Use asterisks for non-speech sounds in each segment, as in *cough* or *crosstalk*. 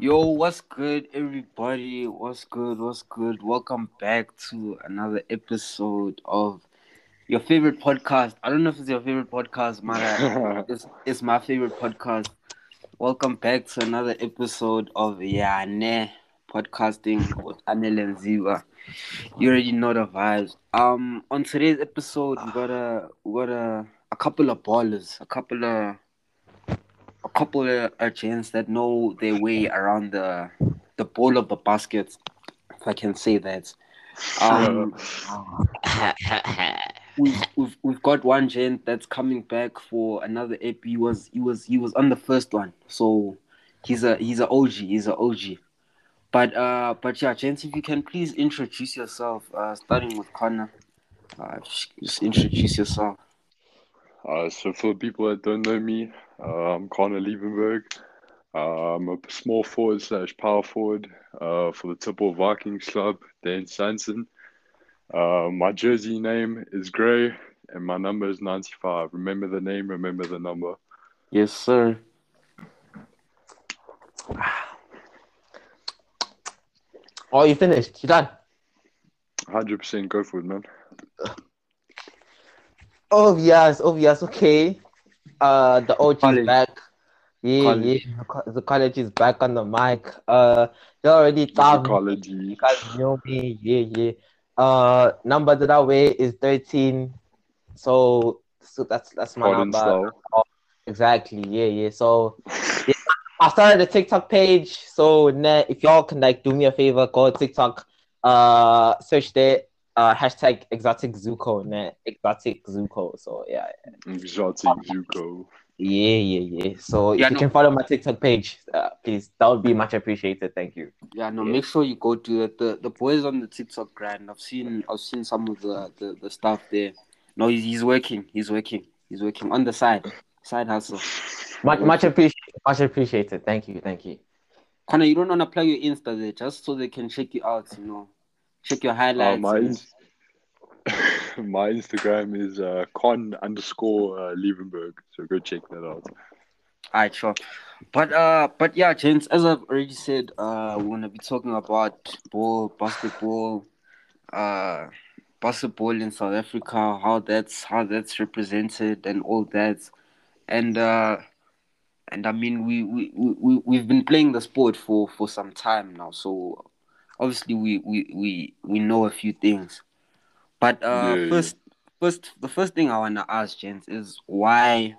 Yo, what's good, everybody? What's good? What's good? Welcome back to another episode of your favorite podcast. I don't know if it's your favorite podcast, Mara. *laughs* it's, it's my favorite podcast. Welcome back to another episode of Yane podcasting with Anel and Ziva. You already know the vibes. Um, on today's episode, we got a we got a, a couple of ballers, a couple of couple of agents that know their way around the the ball of the basket, if I can say that. Um, we've, we've we've got one gent that's coming back for another EP. He was he was he was on the first one, so he's a he's a OG. He's a OG. But uh, but yeah, gents, if you can please introduce yourself, uh, starting with Connor. Uh, just introduce yourself. Uh, so for people that don't know me, uh, I'm Connor Liebenberg. Uh, I'm a small forward slash power forward uh, for the Tipple Vikings club, Dan Sanson. Uh, my jersey name is Gray, and my number is 95. Remember the name, remember the number. Yes, sir. *sighs* Oh, you finished? You done? 100% go for it, man. Oh yes, oh yes, okay. Uh, the OG College. is back. Yeah, College. yeah. the college is back on the mic. Uh, you already thought. Psychology. You guys know me. Yeah, yeah. Uh, number that I wear is thirteen. So, so that's that's my Colin number. style. Exactly. Yeah, yeah. So, yeah, I started a TikTok page. So, if y'all can like do me a favor, go to TikTok. Uh, search there. Uh, hashtag exotic Zuko. Nah, exotic Zuko. So yeah, Exotic Zuko. yeah, yeah, yeah. So Yeah, if you can follow my TikTok page, uh, please, that would be much appreciated. Thank you. Yeah, no, Yeah. make sure you go to it. The the boys on the TikTok grind. I've seen I've seen some of the the, the stuff there. No, he's, he's working. He's working. He's working on the side. Side hustle. Much, much appreciated. Much appreciated. Thank you. Thank you. Connor, you don't want to plug your Insta there just so they can check you out, you know. Check your Uh, highlights. my, you know. ins- *laughs* my Instagram is uh, con underscore uh, Liebenberg. So go check that out. Alright, sure. But uh but yeah, gents, as I've already said, uh we're gonna be talking about ball, basketball, uh basketball in South Africa, how that's how that's represented and all that. And uh and I mean we, we, we we've been playing the sport for, for some time now, so obviously we, we, we, we know a few things. But uh Yeah. first first the first thing I wanna ask gents is why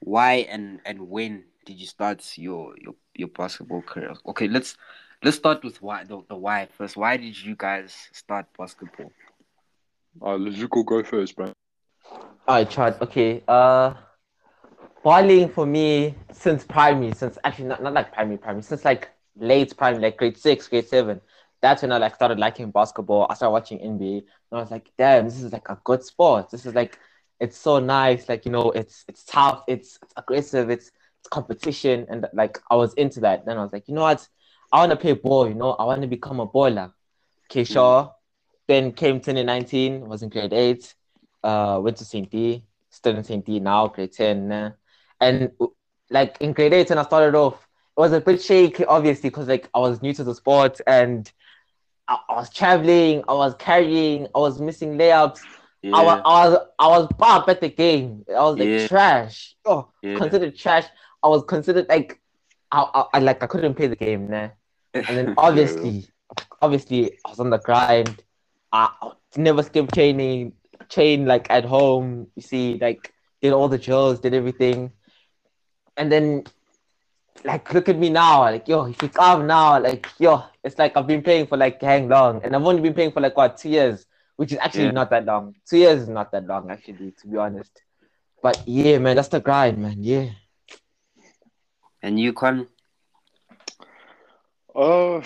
why and and when did you start your your your basketball career? Okay, let's let's start with why the, the why first. Why did you guys start basketball? Uh, let Zuko go first, bro. All right, Chad. Okay. Uh, bowling for me since primary, since actually not, not like primary, primary, since like late primary, like grade six, grade seven. That's when I like started liking basketball. I started watching NBA, and I was like, damn, this is like a good sport. This is like, it's so nice. Like you know, it's it's tough, it's, it's aggressive, it's it's competition, and like I was into that. Then I was like, you know what? I want to play ball. You know, I want to become a baller. Okay, sure. Then came 2019, was in grade eight uh, went to St. D, still in St. D now, grade 10. uh, and like in grade 8, when I started off, it was a bit shaky, obviously, because like I was new to the sport and I, I was traveling, I was carrying, I was missing layups. I, was, I was I was bad at the game. I was like Yeah. trash. Oh, Yeah. considered trash. I was considered like I, I, I like I couldn't play the game, nah. And then *laughs* obviously, obviously, I was on the grind. I I never skipped training, train like at home. You see, like did all the drills, did everything, and then like look at me now, like yo, if you come now, like yo, it's like I've been playing for like hang long, and I've only been playing for like what two years, which is actually Yeah. not that long. Two years is not that long, actually, to be honest. But yeah, man, that's the grind, man. Yeah. and you Con Uh, *sighs*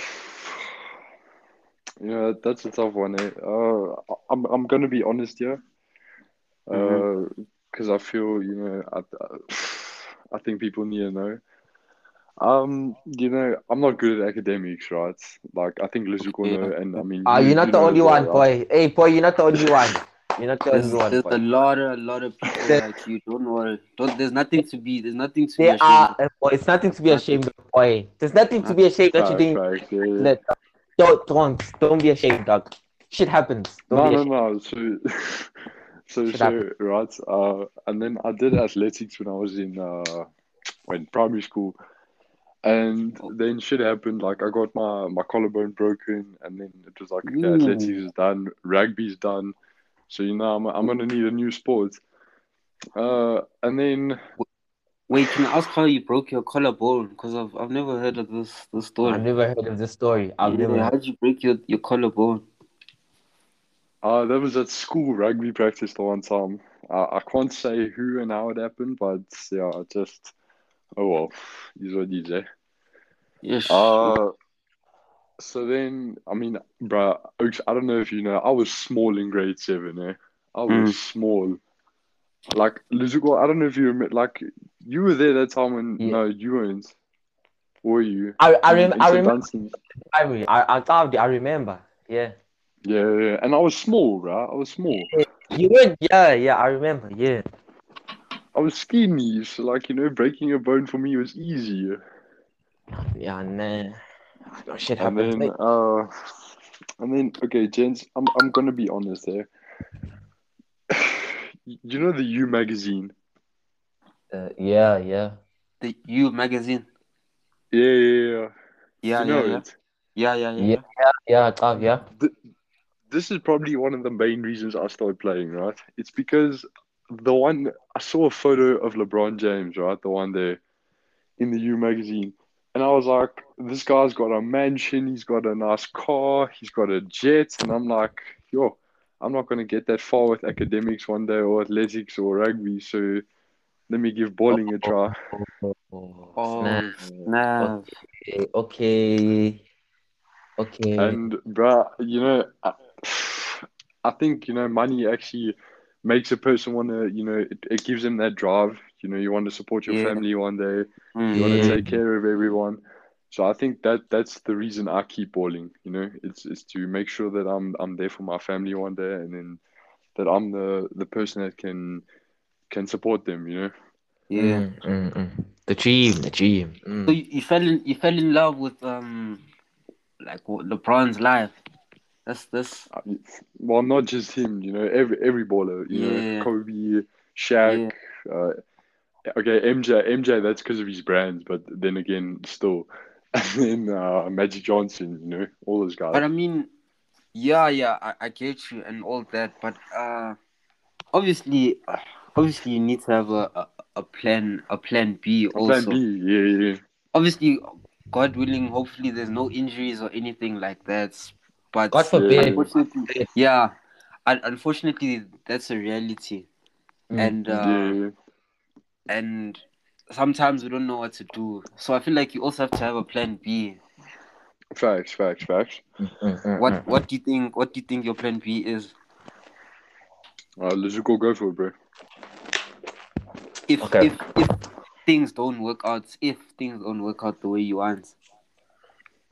yeah, that's a tough one. Eh? Uh, I'm I'm gonna be honest here. Uh, because I feel you know I, I *sighs* think people need to know. Um, you know, I'm not good at academics, right? Like I think Lizuko Yeah. know, and I mean, Ah, you- you're not you the only one, boy. Hey, boy, you're not the only one. You're not the There's, only one. there's boy. a lot of a lot of people There- like you. Don't worry. Don't. There's nothing to be. There's nothing to be ashamed. are, of. uh, boy, it's nothing to be ashamed of, boy. There's nothing to be ashamed that you're Facts, doing. yeah, yeah. Let, don't, don't, don't be ashamed, dog. Shit happens. Don't No, no, no. So, *laughs* so, Shut so, right. Uh, and then I did athletics when I was in uh, when primary school, and then shit happened. Like I got my my collarbone broken, and then it was like okay, Ooh. athletics is done, rugby's done. So you know I'm I'm gonna need a new sport. Uh, and then Wait, can I ask how you broke your collarbone? Because I've I've never heard of this this story. I've never heard of this story. I've yeah, never. How did you break your your collarbone? uh, that was at school rugby practice the one time. Uh, I can't say who and how it happened, but yeah, I just oh well, is what you say. Yes. Uh, so then, I mean, bro, Oaks, I don't know if you know, I was small in grade seven, eh? I was Mm. small. Like, Lizuko, I don't know if you remember, like, you were there that time when, Yeah. no, you weren't. Were you? I, I, rem- I remember. I, I, I, I remember. Yeah. Yeah, yeah, and I was small, right? I was small. You were. Yeah, yeah. I remember. Yeah. I was skinny, so, like, you know, breaking a bone for me was easy. Yeah. Nah. No shit And happens. then, uh, and then, okay, gents, I'm, I'm gonna be honest there. *sighs* You know the You magazine? Uh, yeah. Yeah. the You magazine. Yeah, yeah, yeah. Yeah, you know yeah. it. Yeah, yeah, yeah. Yeah. Yeah. Tav, yeah. Th- this is probably one of the main reasons I started playing, right? It's because the one I saw a photo of LeBron James, right? The one there in the You magazine. And I was like, this guy's got a mansion, he's got a nice car, he's got a jet. And I'm like, yo, I'm not going to get that far with academics one day or athletics or rugby. So let me give bowling a try. Oh, Oh, snap. snap. Okay. Okay. Okay. And, bruh, you know, I, I think, you know, money actually makes a person want to, you know, it, it gives them that drive. You know, you want to support your Yeah. family one day, Mm. you want to Yeah. take care of everyone. So I think that that's the reason I keep bowling. You know, it's it's to make sure that I'm I'm there for my family one day, and then that I'm the the person that can can support them. You know. Yeah. Mm, mm, mm. The dream. The dream. Mm. So you, you fell in you fell in love with um like what, LeBron's life. That's that's I mean, Well, not just him. You know, every every baller. You Yeah. know, Kobe, Shaq. Uh, okay, MJ. MJ. That's because of his brands, but then again, still. *laughs* And then uh, Magic Johnson. You know, all those guys. but I mean yeah, yeah, I, I get you and all that, but uh obviously obviously you need to have a, a, a plan a plan B also. Plan B. Yeah, yeah. Obviously God willing, hopefully there's no injuries or anything like that. But God forbid. unfortunately, yeah. un- Unfortunately that's a reality. Mm. And uh yeah. And sometimes we don't know what to do. So I feel like you also have to have a plan B. Facts, facts, facts. Mm, mm, mm, What what do you think what do you think your plan B is? Uh, let's go go for it, bro. If Okay. if if things don't work out, if things don't work out the way you want.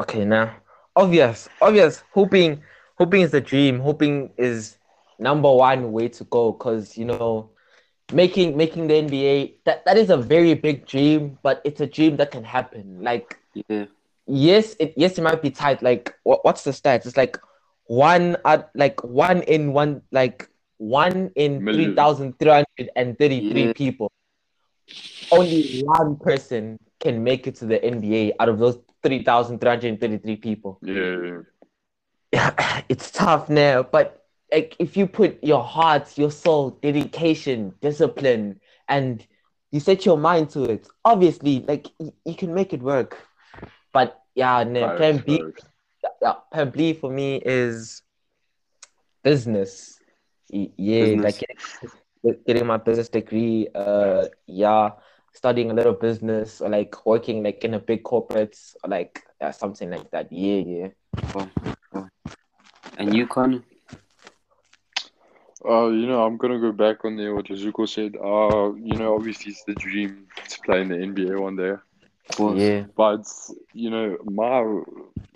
Okay, now obvious, obvious. Hoping, hoping is the dream. Hoping is number one way to go because you know, making making the NBA that that is a very big dream, but it's a dream that can happen. Like Yeah. yes, it yes it might be tight. Like what, what's the stats? It's like one at like one in one like one in three thousand three hundred and thirty three Yeah. people. Only one person can make it to the NBA out of those three thousand three hundred thirty three people. Yeah, Yeah, *laughs* it's tough now, but like if you put your heart, your soul, dedication, discipline, and you set your mind to it, obviously, like y- you can make it work. But yeah, no, plan B, yeah, plan B for me is business. Yeah, Business. like getting, my business degree. Uh, yeah, studying a little business or like working like in a big corporate or like yeah, something like that. Yeah, yeah. And you Connor? Uh, you know, I'm gonna go back on there what Zuko said. Uh, you know, obviously it's the dream to play in the NBA one day. Of course. Yeah. But you know, my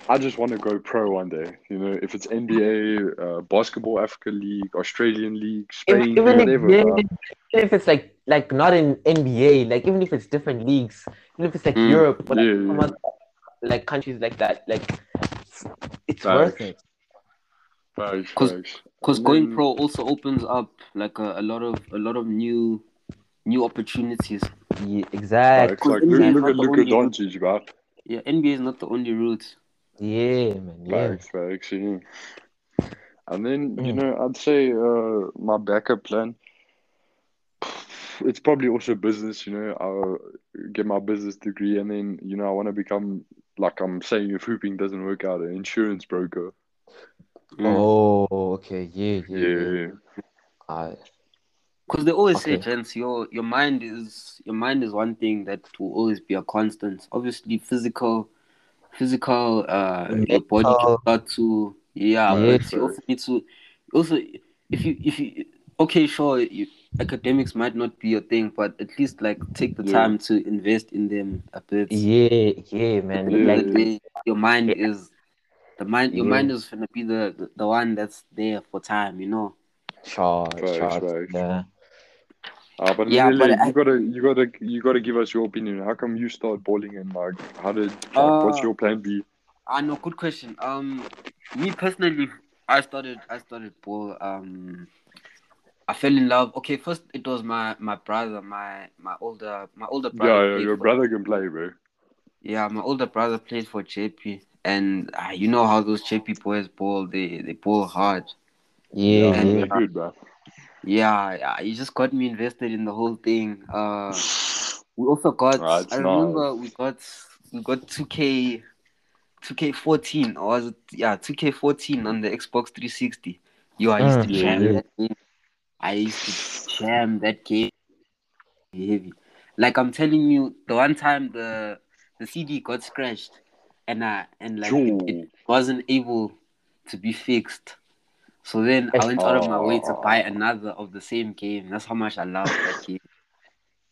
I just want to go pro one day. You know, if it's NBA, uh, basketball, Africa League, Australian League, Spain, even, whatever. if, even if it's like like not in NBA, like even if it's different leagues, even if it's like Mm, Europe, but like, yeah, some yeah. other, like countries like that, like it's, it's worth it. Facts, 'Cause- Because going then- pro also opens up like a, a lot of a lot of new new opportunities. Yeah, exactly. Facts. Like, look, is look at the Luka Doncic, bro. Yeah, NBA is not the only route. Yeah, man. Yeah. Facts, facts, yeah. And then, you Mm. know, I'd say uh, my backup plan, it's probably also business, you know. I'll get my business degree and then, you know, I want to become, like I'm saying, if hooping doesn't work out, an insurance broker. Mm. Oh, okay. Yeah, yeah, yeah. Yeah. Because they always say, Okay. gents, your your mind is your mind is one thing that will always be a constant. Obviously, physical, physical, uh, your body can start to yeah, Yeah. but you also need to also if you if you okay, sure, you, academics might not be your thing, but at least like take the Yeah. time to invest in them a bit. Yeah, yeah, man. At Like, of the day, your mind Yeah. is the mind. Your Yeah. mind is gonna be the, the the one that's there for time. You know. sure, Facts, sure. facts. Yeah. Uh, but Yeah, Lily, but I- gotta, you gotta, you gotta give us your opinion. How come you start bowling and like, how did, like, what's Uh, your plan B? Ah, no, good question. Um, me personally, I started, I started ball. Um, I fell in love. Okay, first it was my my brother, my my older my older brother. Yeah, yeah, your for- brother can play, bro. Yeah, my older brother played for JP, and uh, you know how those JP boys ball. They they ball hard. Yeah, And- yeah. they're good, bro. Yeah, yeah, he just got me invested in the whole thing. Uh, we also got. Ah, I remember nice. we got we got two K, two K fourteen, or was it? Yeah, two K fourteen on the Xbox three sixty. Yo, I used to yeah, jam yeah. that game. I used to jam that game heavy. Like I'm telling you, the one time the the CD got scratched, and I and like it, it wasn't able to be fixed. So then I went out of my way to buy another of the same game. That's how much I love that *laughs* game.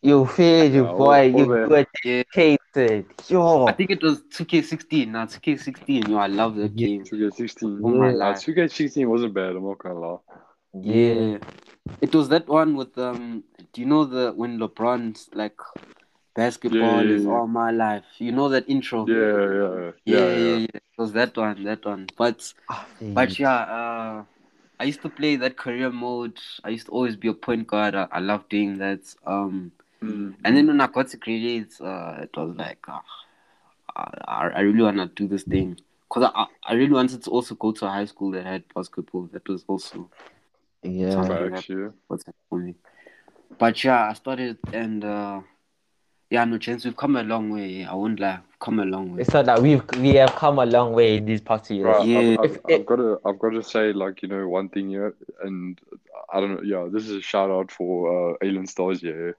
You feel you Yeah, boy, all- you all good Yeah. educated. Yo. I think it was 2K16. Now 2K16. Yo, I love that Yeah. game. 2K16. Oh my Uh, life. 2K16 wasn't bad, I'm not gonna lie. Yeah. It was that one with um. Do you know the when LeBron's like basketball Yeah, yeah, is all my life? You know that intro. Yeah, yeah, yeah, yeah, yeah, yeah. yeah. It was that one, that one. But Ah, but yeah, uh, I used to play that career mode. I used to always be a point guard. I, I love doing that. Um, Mm. and then when I got to grade uh, it was like, ah, I, I really wanna do this thing because I, I really wanted to also go to a high school that had basketball. That was also Yeah. Something Facts, yeah. what's for me. But yeah, I started and uh, yeah, no chance. We've come a long way. I won't lie, we've come a long way. It's not that we've we have come a long way in these past years. Right, Yeah. I've, I've, If I've got to, I've got to say, like you know, one thing here, and I don't know. Yeah, this is a shout out for uh, Alan Stars. Yeah,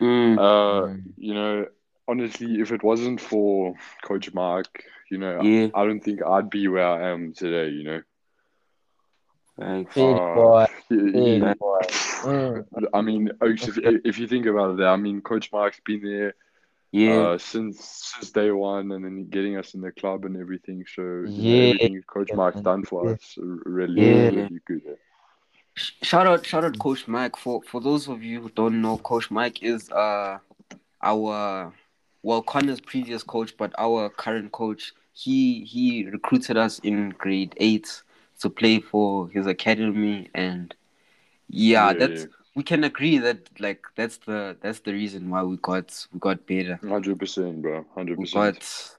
Mm, uh, Mm. you know, honestly, if it wasn't for Coach Mark, you know, yeah, I don't think I'd be where I am today. You know, thanks. Feel Uh, boy, he- feel he- boy. Mm. I mean, if, if you think about it, I mean, Coach Mark's been there yeah, uh, since since day one, and then getting us in the club and everything. So Yeah. everything Coach Mark's done for Yeah. us, really, Yeah. really good. Shout out, shout out, Coach Mike. For for those of you who don't know, Coach Mike is uh our well Connor's previous coach, but our current coach. He he recruited us in grade eight to play for his academy, and yeah, Yeah, that's yeah. we can agree that like that's the that's the reason why we got we got better. Hundred percent, bro. Hundred We percent. got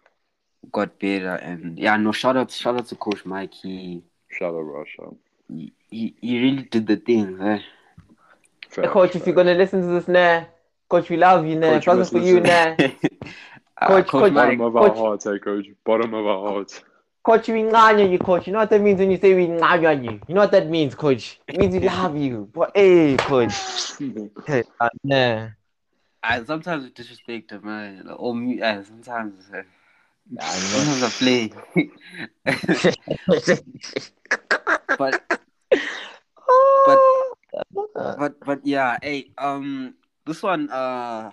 got better, and yeah, no shout out shout out to Coach Mike. He Shout out, bro. Shout out. he, he he really did the thing. Eh? Hey, coach, if you're gonna listen to this now, coach, we love you now. Coach, it wasn't for you listen. now, *laughs* Uh, Coach- Coach Coach Mike, bottom of our coach- hearts, hey, coach. Bottom of our hearts. Coach, we nganya you, coach. You know what that means when you say we nganya you? You know what that means, coach? It means we love you. But hey, coach. Hey, *laughs* uh, nah. I sometimes we disrespect him, man. Like, Or me, uh, sometimes, uh, sometimes I play. *laughs* but Uh, but but yeah, hey, um, this one uh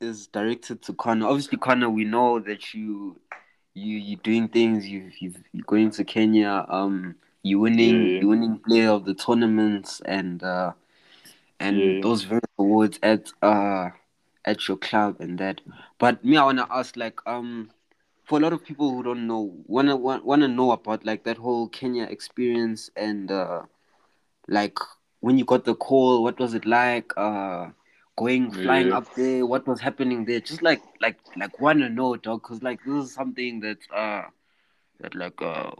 is directed to Connor. Obviously, Connor, we know that you you you doing things. You you you going to Kenya. Um, you winning Yeah. you winning player of the tournaments and uh and Yeah. those various awards at uh at your club and that. But me, I wanna ask like um for a lot of people who don't know, wanna wa- wanna know about like that whole Kenya experience and uh like when you got the call, what was it like? Uh going flying Yeah. up there, what was happening there? Just like like like wanna know, dog, because like this is something that uh that like uh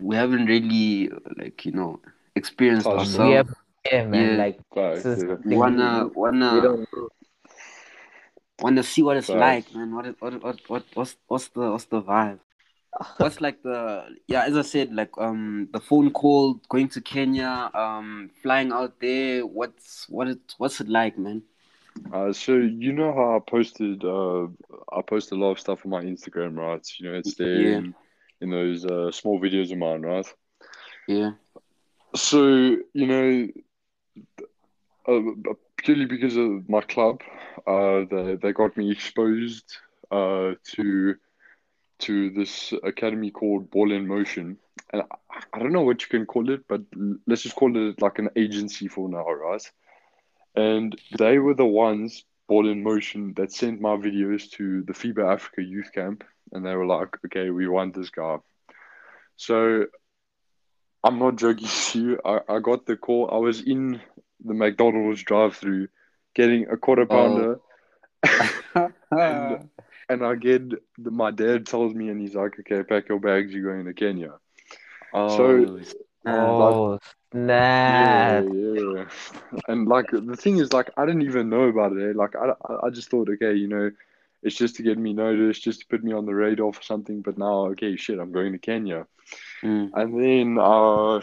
we haven't really like you know experienced on. ourselves. Have, yeah, man. Yeah. Like, is yeah. wanna wanna wanna see what it's like, man. What what what what what's what's the what's the vibe? What's like the yeah, as I said, like um the phone call going to Kenya, um flying out there. What's what it what's it like, man? Uh, so you know how I posted uh I posted a lot of stuff on my Instagram, right? You know, it's there Yeah. in, in those uh, small videos of mine, right? Yeah, So, you know, uh, purely because of my club, uh, they, they got me exposed uh, to to this academy called Ball in Motion. And I, I don't know what you can call it, but let's just call it like an agency for now, right? And they were the ones, Ball in Motion, that sent my videos to the FIBA Africa Youth Camp. And they were like, okay, we want this guy. So I'm not joking *laughs* to you. I, I got the call. I was in the McDonald's drive through getting a quarter oh. pounder. *laughs* and, and I get the, my dad tells me, and he's like, okay, pack your bags. You're going to Kenya. oh, So- snap. Oh, Yeah, snap. yeah. yeah. And like the thing is, like I didn't even know about it. eh. Like I, I- I just thought, okay, you know, it's just to get me noticed, just to put me on the radar for something. But now, okay, shit, I'm going to Kenya. Mm, And then, uh,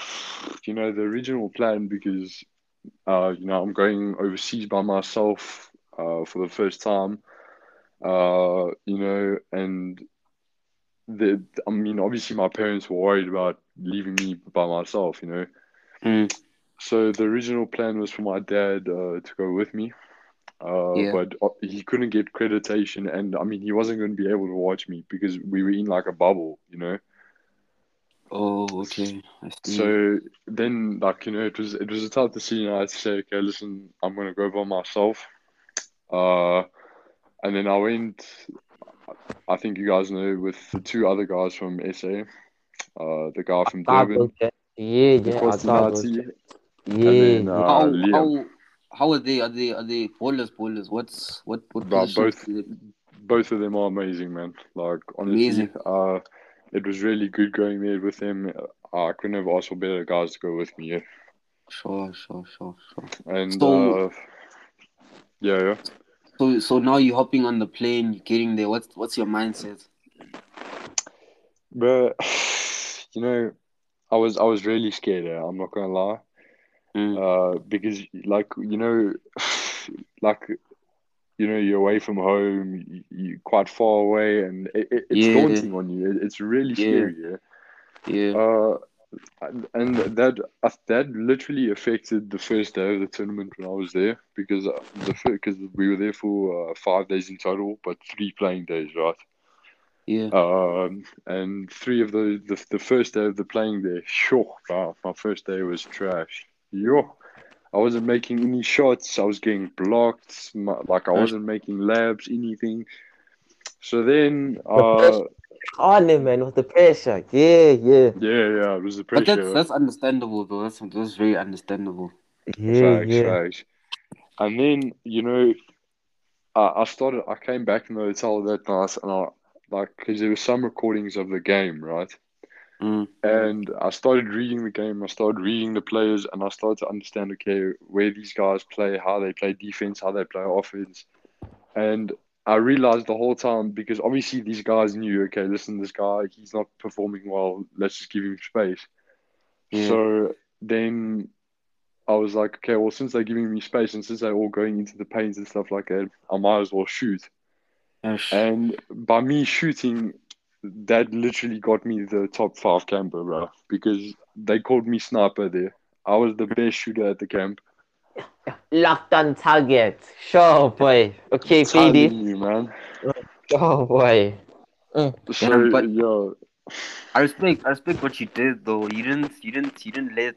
you know, the original plan because, uh, you know, I'm going overseas by myself, uh, for the first time, uh, you know, and the, I mean, obviously my parents were worried about leaving me by myself, you know. mm, So the original plan was for my dad, uh, to go with me. Uh, Yeah. but uh, he couldn't get accreditation, and I mean, he wasn't going to be able to watch me because we were in like a bubble, you know. oh, okay. So then, like you know, it was it was a tough decision. I had to say, okay, listen, I'm gonna go by myself. Uh, and then I went. I think you guys know with the two other guys from SA, uh, the guy from Durban, Yeah, yeah, I got those. Kostanati, Yeah, then uh, how how how are they? Are they are they bowlers? Bowlers? What's what what Bro, both both of them are amazing, man. Like honestly, Amazing. uh, it was really good going there with them. Uh, I couldn't have asked for better guys to go with me. Yeah. Sure, sure, sure, sure. And So- uh, yeah, yeah. So so now you're hopping on the plane, you're getting there. What's what's your mindset? But *laughs* you know, I was I was really scared. eh, I'm not gonna lie. Mm, Uh, because like you know, *laughs* like you know, you're away from home. You, you're quite far away, and it, it, it's Yeah. daunting on you. It, it's really scary. Yeah. yeah. Uh, and, and that uh, that literally affected the first day of the tournament when I was there because uh, the because we were there for uh, five days in total, but three playing days, right? Yeah. Um, and three of the, the the first day of the playing day, sure, wow, my first day was trash. Yo, I wasn't making any shots. I was getting blocked. My, like I wasn't making labs, anything. So then, uh, On him, man, with the pressure. Yeah, yeah. yeah, yeah, it was the But pressure. that's that's understandable though. That's that's very understandable. Yeah, Facts, yeah. facts. And then, you know, I, I started, I came back in the hotel that night and I, like, because there were some recordings of the game, right? Mm, And I started reading the game, I started reading the players, and I started to understand, okay, where these guys play, how they play defense, how they play offense. And I realized the whole time, because obviously these guys knew, okay, listen, this guy, he's not performing well, let's just give him space. Yeah. So then I was like, okay, well, since they're giving me space and since they're all going into the paint and stuff like that, I might as well shoot. Yes. And by me shooting, that literally got me the top five camper, bro, because they called me sniper there. I was the best shooter at the camp. Locked on target. Sure, boy. Okay, Telling you, man. Oh, boy. Mm. So Yeah, but- yeah, I respect I respect what you did though. You didn't you didn't you didn't let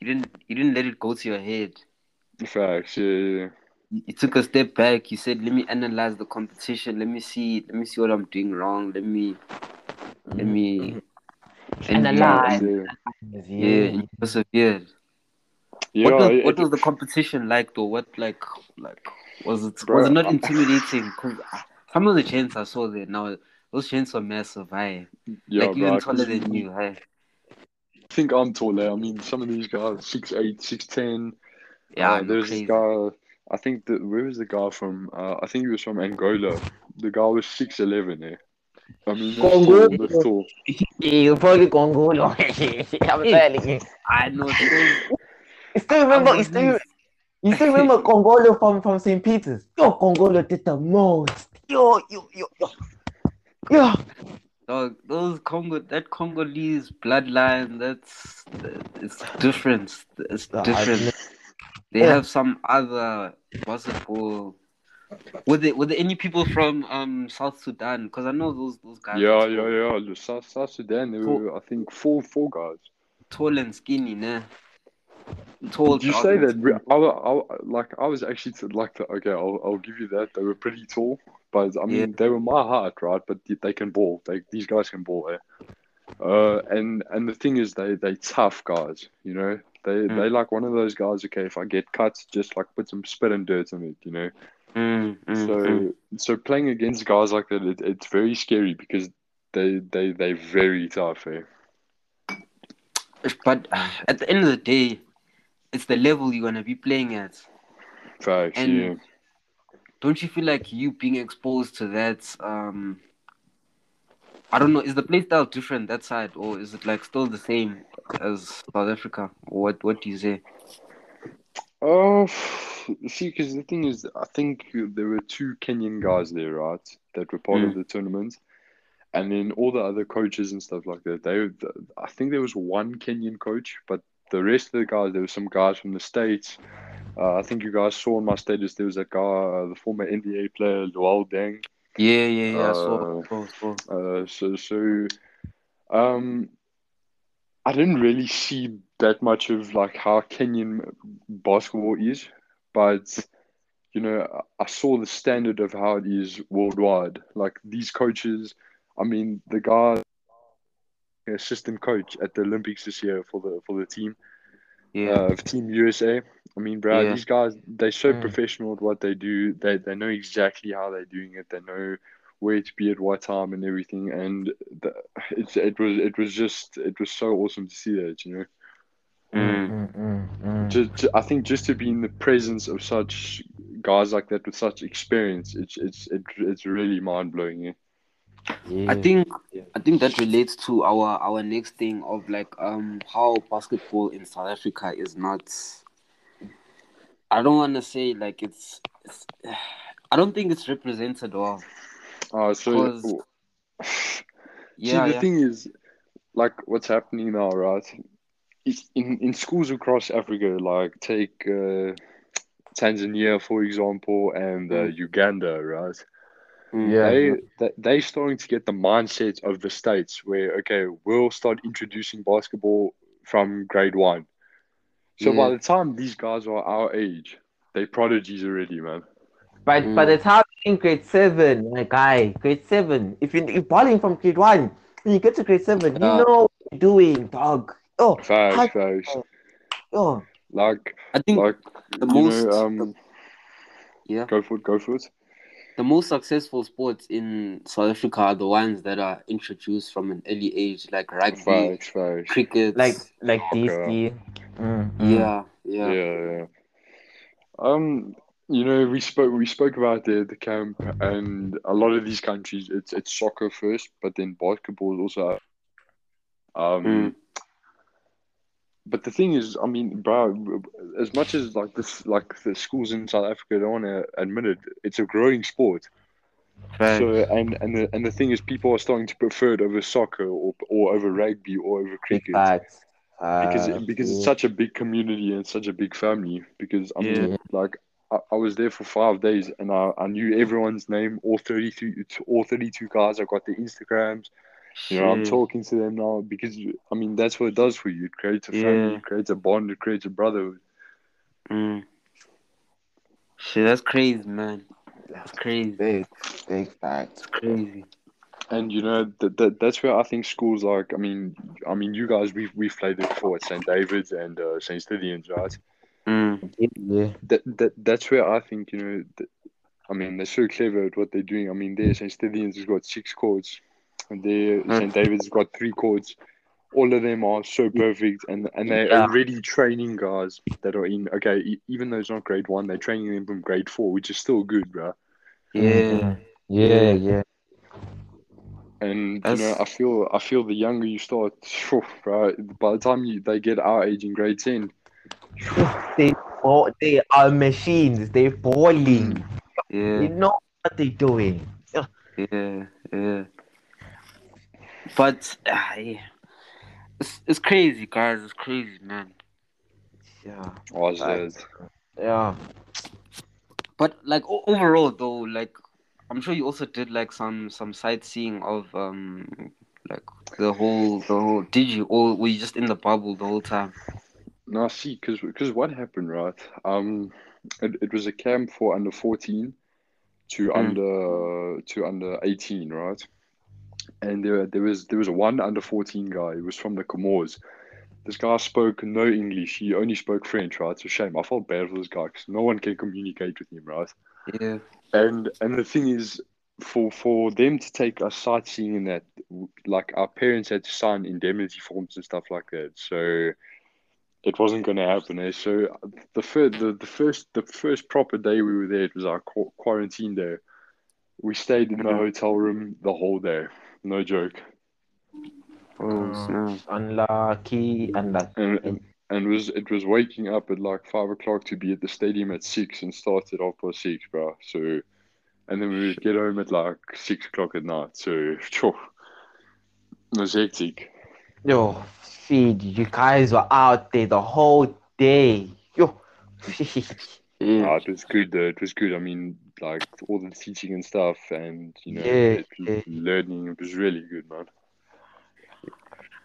you didn't you didn't let it go to your head. facts. Yeah, yeah. You you took a step back. You said, "Let me analyze the competition. Let me see. Let me see what I'm doing wrong. Let me, let me." And you- Analyze. yeah. Yeah, and you persevered. Yeah, what was, it- what was the competition like though? What like like was it Bro, was it not intimidating? Because some of the chants I saw there now, those chants were massive. Hey, yeah, like bro, even 'cause taller than you. Hey, I think I'm taller. I mean, some of these guys, six eight, six ten. yeah, uh, no, there's crazy. this guy. I think that where was the guy from? Uh, I think he was from Angola. The guy was six eleven. Eh? I mean, that's Congo. tall. That's tall. You probably Congolo. *laughs* I'm telling you. I know. You still remember? You still, you still remember Congolo from from St. Peter's? Yo, Congolo did the most. Yo, yo, yo, yo. Yo. Dog, those Congo, that Congolese bloodline, that's it's different. It's different. They Yeah. have some other basketball. Were there were there any people from um South Sudan? Because I know those those guys. Yeah, yeah, yeah. The South, South Sudan. There Tall. were, I think, four, four guys. tall and skinny, nah. Tall. Did you say that? skinny. I, I, like, I was actually to, like, the, okay, I'll, I'll give you that. They were pretty tall, but I mean, Yeah. they were my height, right? But they- they can ball. They, these guys can ball. Eh? Uh, and and the thing is, they they tough guys. You know, they they like one of those guys. Okay, if I get cut, just like put some spit and dirt on it. You know. Mm, mm, So mm. so playing against guys like that, it, it's very scary because they they they very tough. Eh? But at the end of the day, it's the level you're gonna be playing at. Facts. And yeah. don't you feel like you being exposed to that um I don't know, is the play style different that side or is it like still the same as South Africa? What what do you say? Oh, see, because the thing is, I think there were two Kenyan guys there, right, that were part of the tournament, and then all the other coaches and stuff like that. They, I think there was one Kenyan coach, but the rest of the guys, there were some guys from the states. Uh, I think you guys saw on my status there was that guy, uh, the former NBA player, Luol Deng. Yeah, yeah, yeah. I saw, Uh, saw, saw. Uh, so so, um, I didn't really see that much of like how Kenyan basketball is, but you know, I saw the standard of how it is worldwide. Like these coaches, I mean, the guy, assistant coach at the Olympics this year for the for the team, Yeah. uh, of Team USA. I mean, bro, Yeah. these guys they're so Mm. professional at what they do. They they know exactly how they're doing it. They know where to be at what time and everything. And the, it's it was it was just it was so awesome to see that. You know, Mm. Mm, mm, mm. just, I think just to be in the presence of such guys like that with such experience, it's it's it, it's really mind blowing. Yeah. Yeah. I think Yeah. I think that relates to our our next thing of like um how basketball in South Africa is not. I don't want to say like it's, it's. *sighs* I don't think it's represented well. Uh, so Yeah, *sighs* see, the yeah. thing is, like what's happening now, right? Is in in schools across Africa, like take uh, Tanzania for example, and uh, Uganda, right? Mm. Yeah. they, they they starting to get the mindset of the states where okay we'll start introducing basketball from grade one so by the time these guys are our age they prodigies already man But Mm. by the time in grade seven, my guy, grade seven, if you, you're balling from grade one, when you get to grade seven, you know what you're doing, dog. Oh, facts How- facts oh. like I think like the you most know um yeah go for it go for it the most successful sports in South Africa are the ones that are introduced from an early age, like rugby, facts facts cricket, Like, like Okay. DC. Mm, mm. yeah, yeah, yeah yeah um you know we spoke we spoke about the the camp and a lot of these countries it's it's soccer first but then basketball is also um Mm. But the thing is i mean bro as much as like this like the schools in south africa don't want to admit it it's a growing sport Facts. so and and the, and the thing is people are starting to prefer it over soccer or or over rugby or over cricket facts. because Uh, because it's yeah. such a big community and such a big family. Because I mean, Yeah. like I, I was there for five days, and I, I knew everyone's name, all thirty two, all thirty two guys. I got their Instagrams. You know, I'm talking to them now because I mean that's what it does for you. It creates a family, Yeah. it creates a bond, it creates a brotherhood. Mm. Shit, that's crazy, man. That's crazy. Big, big facts. It's crazy. And you know that, that that's where I think schools like I mean I mean you guys we've we've played it before at St David's and uh, St Stithians, right? Mm. Yeah. That that that's where I think you know. That, I mean they're so clever at what they're doing. I mean there St Stithians has got six chords, and there. St *laughs* David's got three chords. All of them are so perfect, and and they're Yeah. already training guys that are in. Okay, e- even though it's not grade one, they're training them from grade four, which is still good, bro. Yeah. Yeah, yeah. And you know, I feel I feel the younger you start, *sighs* phew, bro. By the time you, they get our age in grade ten, *sighs* They oh, they are machines. They're balling. Yeah. You know what they're doing. Yeah, yeah. But uh, *sighs* yeah. it's it's crazy, guys. It's crazy, man. Yeah. I was Right. uh, Yeah. But like o- overall, though, like I'm sure you also did like some some sightseeing of um like the whole the whole. Did you or were you just in the bubble the whole time? No, see, because because what happened, right? Um, it, it was a camp for under fourteen to Mm. under to under eighteen, right? And there there was there was one under fourteen guy. He was from the Comores. This guy spoke no English. He only spoke French, right? It's a shame. I felt bad for this guy because no one can communicate with him, right? Yeah. And and the thing is, for for them to take us sightseeing and that, like our parents had to sign indemnity forms and stuff like that. So it wasn't going to happen. Eh? So the first the, the first the first proper day we were there, it was our qu- quarantine day. We stayed in the hotel room the whole day. No joke. Oh, snap. Unlucky, unlucky. And and was it was waking up at like five o'clock to be at the stadium at six and start at half past six, bro. So and then we would get home at like six o'clock at night. So *laughs* phew, it was hectic. Yo, feed, you guys were out there the whole day. Yo. *laughs* Yeah. Uh, it was good though. It was good. I mean, like all the teaching and stuff, and you know, Yeah, yeah. learning. It was really good, man.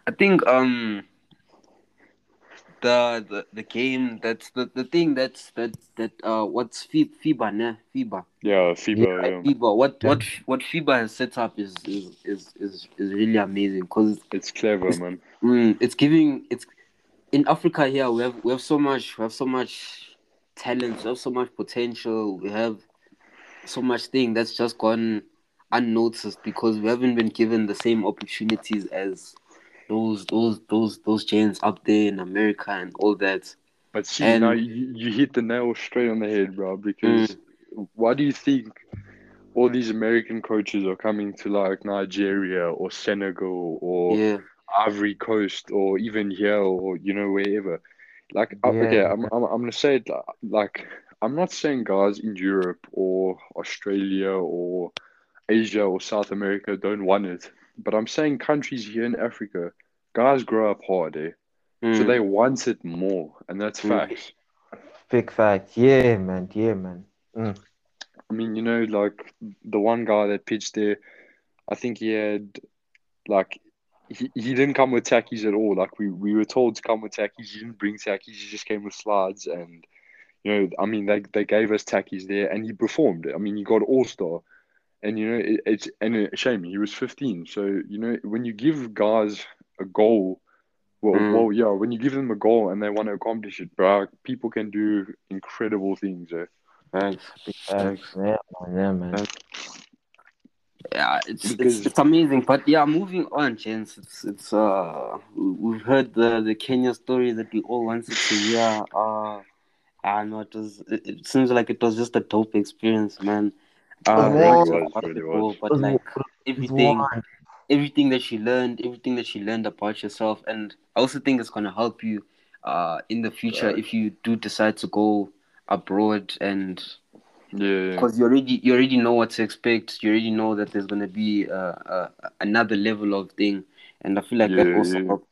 I think um the the, the game that's the, the thing that's that that uh what's Fi- FIBA ne? FIBA Yeah, FIBA. Yeah, FIBA what what what FIBA has set up is is is is, is really amazing because it's clever, man. mm, it's giving it's in Africa here we have we have so much we have so much talent we have so much potential we have so much thing that's just gone unnoticed because we haven't been given the same opportunities as those those those those giants up there in America and all that. But see, And- now you, you hit the nail straight on the head, bro. Because why do you think all these American coaches are coming to like Nigeria or Senegal or Yeah, Ivory Coast or even here or you know wherever. Like uh, Yeah. okay, I'm, I'm I'm gonna say it li- like I'm not saying guys in Europe or Australia or Asia or South America don't want it, but I'm saying countries here in Africa, guys grow up hard, eh? So Mm. they want it more, and that's Mm. facts. Big fact. Yeah, man. Yeah, man. I mean, you know, like the one guy that pitched there, I think he had like he, he didn't come with tackies at all. Like we, we were told to come with tackies. He didn't bring tackies. He just came with slides and you know, I mean they they gave us tackies there and he performed. I mean he got all star. And you know, it, it's and a shame he was 15. So, you know, when you give guys a goal, well, Mm. well, yeah, when you give them a goal and they want to accomplish it, bro, people can do incredible things. Eh? Facts. Big facts. Yeah, man. Yeah. Yeah, it's, Because- it's it's amazing. But yeah, moving on, gents. It's it's uh we- we've heard the the Kenya story that we all wanted to hear. Uh, I know it was. It, it seems like it was just a dope experience, man. Uh, It like was, to really people. But like everything, one. everything that she learned, everything that she learned about yourself, and I also think it's gonna help you, uh, in the future Right. if you do decide to go abroad and Yeah. because you already you already know what to expect. You already know that there's gonna be uh, uh, another level of thing, and I feel like that Yeah, also yeah. helps.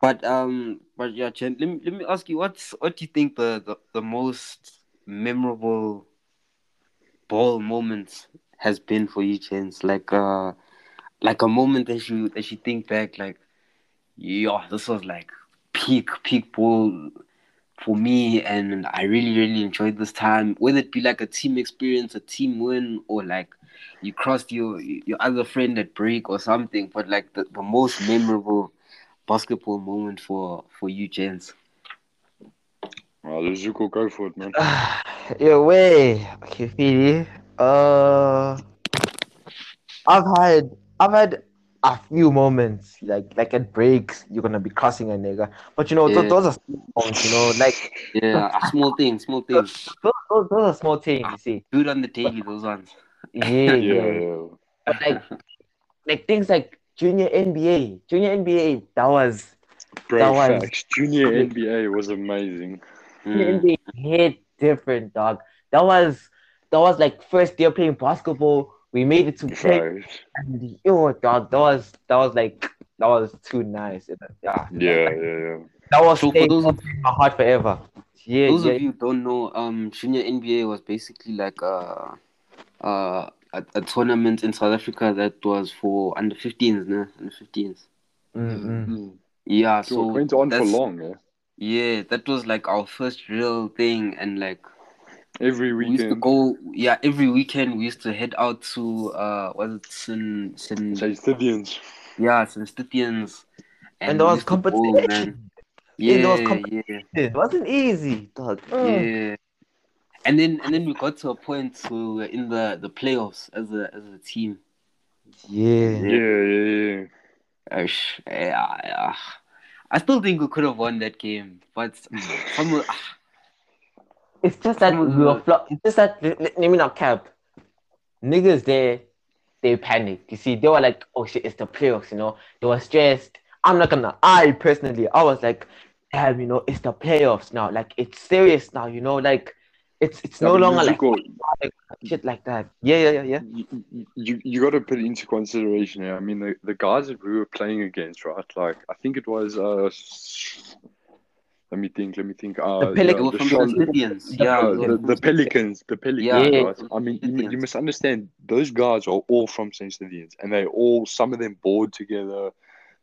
But um, but yeah, Chen, let me let me ask you, what's what do you think the the, the most memorable ball moments has been for you, Chen? Like uh like a moment that you that you think back like yeah, this was like peak peak ball for me and I really, really enjoyed this time. Whether it be like a team experience, a team win, or like you crossed your your other friend at break or something, but like the, the most memorable basketball moment for for you, gents. Well, let's Zuko go for it, man. Your way, okay, Fili. Uh, I've had I've had a few moments like like at breaks you're gonna be crossing a nigga, but you know Yeah. th- those are small moments, you know like Yeah, small things, small things. those, those, those are small things. You see, Do it on the daily, those ones. yeah, *laughs* Yeah, yeah. yeah. But like like things like junior NBA, junior NBA that was Bro, That was- facts. Junior NBA was amazing. junior Mm. NBA hit different, dog. That was that was like first year playing basketball. We made it to play. Facts. And yo, dog, that was that was like that was too nice. Yeah, Yeah, yeah, yeah. that was So for staying those of in my heart forever. Yeah, those yeah, of you don't know, um, junior NBA was basically like a, a a a tournament in South Africa that was for under 15s, no, under 15s. Mm-mm. Mm. Yeah, So so it went on for long, yeah. Yeah, that was like our first real thing, and like Every weekend we used to weekend. go. Yeah, every weekend we used to head out to uh, was it Sin Sin? Say Stithians. Yeah, Sin Stithians. And there was used to go, competition. Yeah, there was Yeah, competition. yeah. It wasn't easy, dog. Mm. Yeah. And then and then we got to a point where we were in the, the playoffs as a as a team. Yeah. Yeah, yeah, yeah. Ash, yeah, yeah. I still think we could have won that game, but some of- ah. It's just that we were the- flop. It's just that let let me not cap. Niggas there, they panicked. You see, they were like, "Oh shit, it's the playoffs." You know, they were stressed. I'm not gonna. I personally, I was like, "Damn, you know, it's the playoffs now. Like, it's serious now. You know, like, it's it's no longer like Zuko, shit like that." Yeah, yeah, yeah, yeah. you, you, you got to put it into consideration here. I mean, the, the guys that we were playing against, right? Like, I think it was, uh, let me think, let me think. Uh, The Pelic- they the from Charlotte- the Yeah, the, the Pelicans, the Pelicans, Yeah. I mean, you, you must understand, those guys are all from St. Stithians, and they all, some of them board together.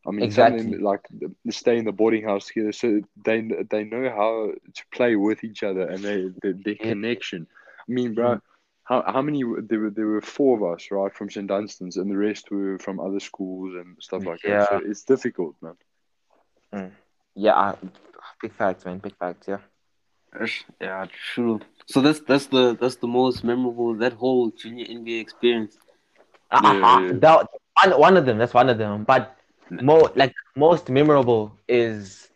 I mean, some Exactly. them like they stay in the boarding house together, so they they know how to play with each other, and they their, their Yeah. connection. I mean, bro, how how many there were there were four of us, right, from St. Dunstan's, and the rest were from other schools and stuff like that. So it's difficult, man. Yeah, uh, big facts, man. Big facts. Yeah. Yeah, true. So that's that's the that's the most memorable that whole junior NBA experience. Uh, Yeah, uh, yeah. that, one, one of them. That's one of them. But more like most memorable is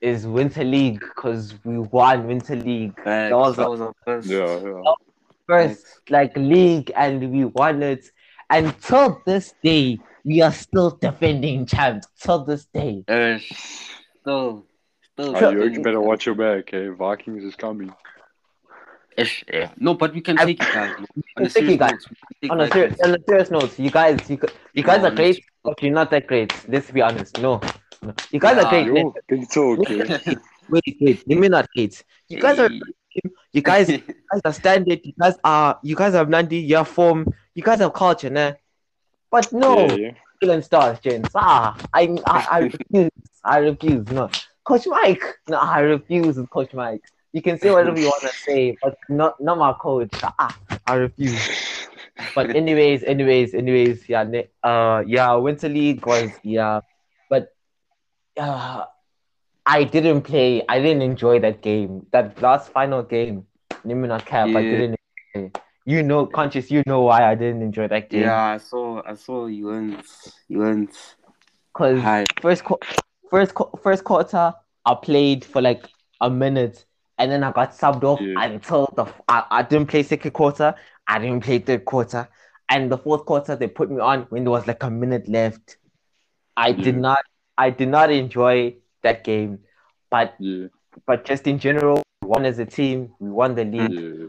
is Winter League because we won Winter League Facts. That was that was our first. Yeah, yeah. first like league and we won it. And till this day, we are still defending champs. Till this day. Ash, still, still. Oh, you defending- better watch your back, eh? Vikings is coming. Ash, yeah. No, but we can I- take it, guys. On a serious it, note, we can take On a, serious, on a serious note, you guys, you, you guys No, are great, you're not that great. Let's be honest. No, no. you guys Nah, are great. Yo, big talk, eh? Wait, wait. Let me not hate. You guys are You guys, *laughs* you guys are standard. You guys are, you guys have Nandi. You have form. You guys have culture, nah. But no, Yeah, yeah. Stars, gents. Ah, I, I, I refuse. I refuse. No, Coach Mike. No, I refuse, Coach Mike. You can say whatever you want to say, but not, not my coach. Ah, I refuse. But anyways, anyways, anyways, yeah, uh, yeah, Winter League was yeah, but uh, I didn't play. I didn't enjoy that game. That last final game, Nimina Cap. I didn't. Enjoy. You know, conscious. You know why I didn't enjoy that game. Yeah, I saw. I saw you went. You went Cause high. first, qu- first, qu- first quarter, I played for like a minute, and then I got subbed off Yeah. until the f- I, I didn't play second quarter. I didn't play third quarter, and the fourth quarter they put me on when there was like a minute left. I did not. I did not enjoy that game, but Yeah, but just in general, we won as a team. We won the league yeah.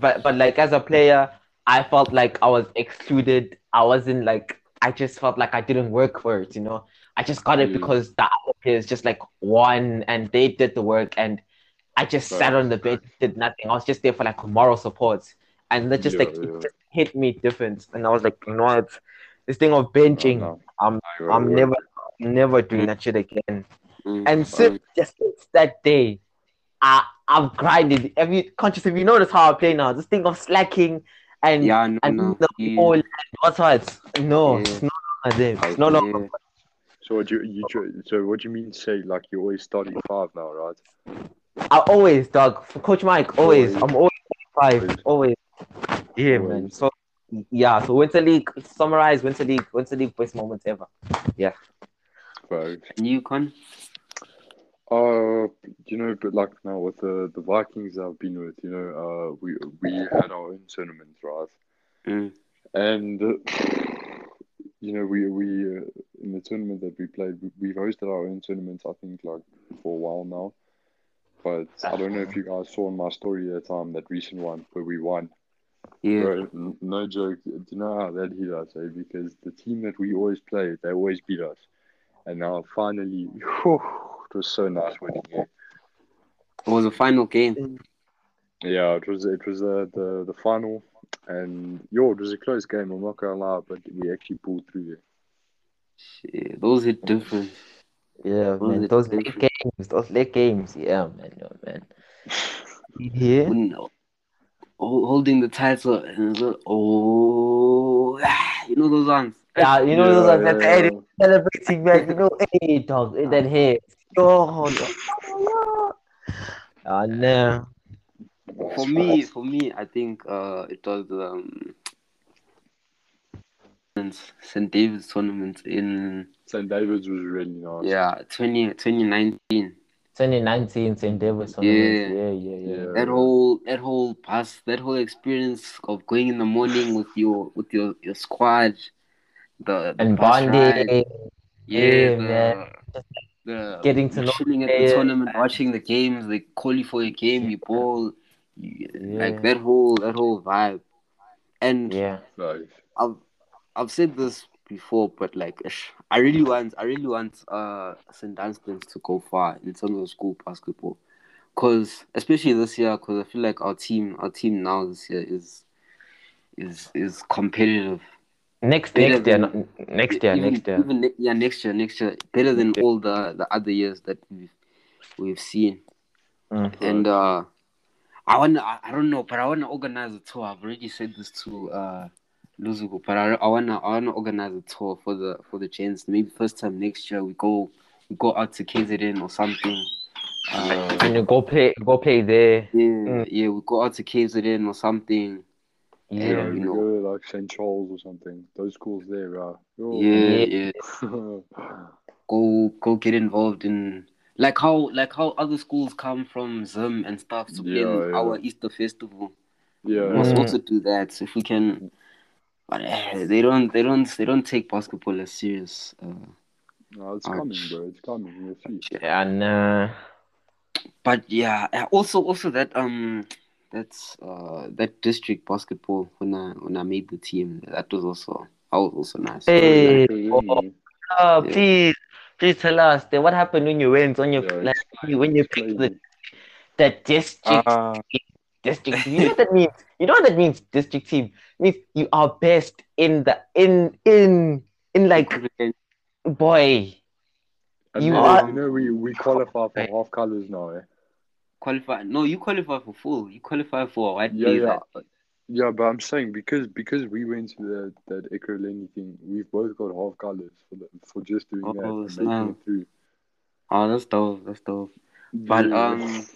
but but like as a player, I felt like I was excluded. I wasn't like I just felt like I didn't work for it, you know. I just got it Yeah. because the other players just like won and they did the work and I just Right. sat on the bench, did nothing. I was just there for like moral support, and that just Yeah, like it yeah. just hit me different. And I was like, you know what, this thing of benching, Oh, no. I'm Right, I'm never never doing that shit again. Mm, And since just since that day, I I've grinded. You conscious? Have you noticed how I play now? This thing of slacking and yeah, no, and no. the whole what's what? No, Yeah. it's no longer there. It's no longer. yeah. So what you you so what do you mean say like you're always starting five now, right? I always, Doug, For Coach Mike, always. Always. I'm always five. Always. Always. Yeah, man. So yeah. So Winter League. Summarize Winter League. Winter League best moments ever. But And you, Con? uh, you know, but like now with the the Vikings I've been with, you know, uh, we we had our own tournament, right? Mm. And uh, you know, we we uh, in the tournament that we played, we, we've hosted our own tournaments. I think like for a while now. But I don't know if you guys saw in my story that time that recent one where we won. Yeah. Bro, n- no joke. Do you know how that hit us? Eh? Because the team that we always play, they always beat us. And now finally, whew, it was so nice winning. Yeah, It was a final game. yeah it was it was uh, the the final, and yo, it was a close game. I'm not gonna lie, but we actually pulled through. Shit, those hit different. Yeah, Those man. Those late different. Games. Those late games. Yeah, man. Yeah, man. Yeah. When, hol- holding the title and so, oh, *sighs* you know those ones. Yeah, you know those Yeah, are at the yeah, end celebrating, man. You know, hey, dog, in that hair. Yo, yo. Oh, no. yeah. For me, for me, I think uh, it was um, St. David's tournament in St. David's was really nice. yeah 20, 2019. 2019 St. David's tournament. Yeah, yeah, yeah. Yeah. That whole that whole pass, that whole experience of going in the morning with your with your your squad, the, the And bus ride, bonding. yeah, Yeah, the, the Getting to know chilling at the tournament, watching the games, they call you for a game, you ball, you, Yeah. like that whole that whole vibe. And Yeah. Like, I've I've said this before, but like I really want I really want uh St. Dunstan's to go far in terms of school basketball, cause especially this year, cause I feel like our team our team now this year is is is competitive. Next Better next year, than- next year, even, next year. even ne- yeah next year next year better than all the the other years that we've we've seen. Mm. And uh, I wanna I, I don't know, but I wanna organize a tour. I've already said this to uh Luzuko, but I, I wanna I wanna organize a tour for the for the gents. Maybe first time next year we go we go out to KZN or something. Uh, When you go play, go play there. yeah, Mm. yeah, we go out to KZN or something. yeah, Yeah, Yeah. you know. go like St. Charles or something. Those schools there, right? Yo. Yeah, yeah. *laughs* Go go get involved in like how like how other schools come from Zim and stuff to play in Yeah, yeah. our Easter festival. yeah. We must Mm. also do that if we can. But eh, they don't, they don't, they don't take basketball as serious. Uh, No, it's Ouch. coming, bro. It's coming. You'll see. And uh, but yeah, uh, also, also that um, that's uh, that district basketball when I when I made the team, that was also that was also nice. hey, Really? oh, Yeah. please, please tell us. Then what happened when you went on your Yeah, like when you, picked the, Crazy. the district Uh, district team? You know what that means? You know what that means? District team It means you are best in the in in in like boy. And You then, are- you know, we, we qualify for half colors now, eh? qualify? No, you qualify for full. You qualify for white Yeah, days. yeah. Yeah, but I'm saying because because we went to that that Ekurhuleni thing, we've both got half colors for the, for just doing that Oh, and snap. making it through. Oh, that's dope. That's dope. But Yeah. um,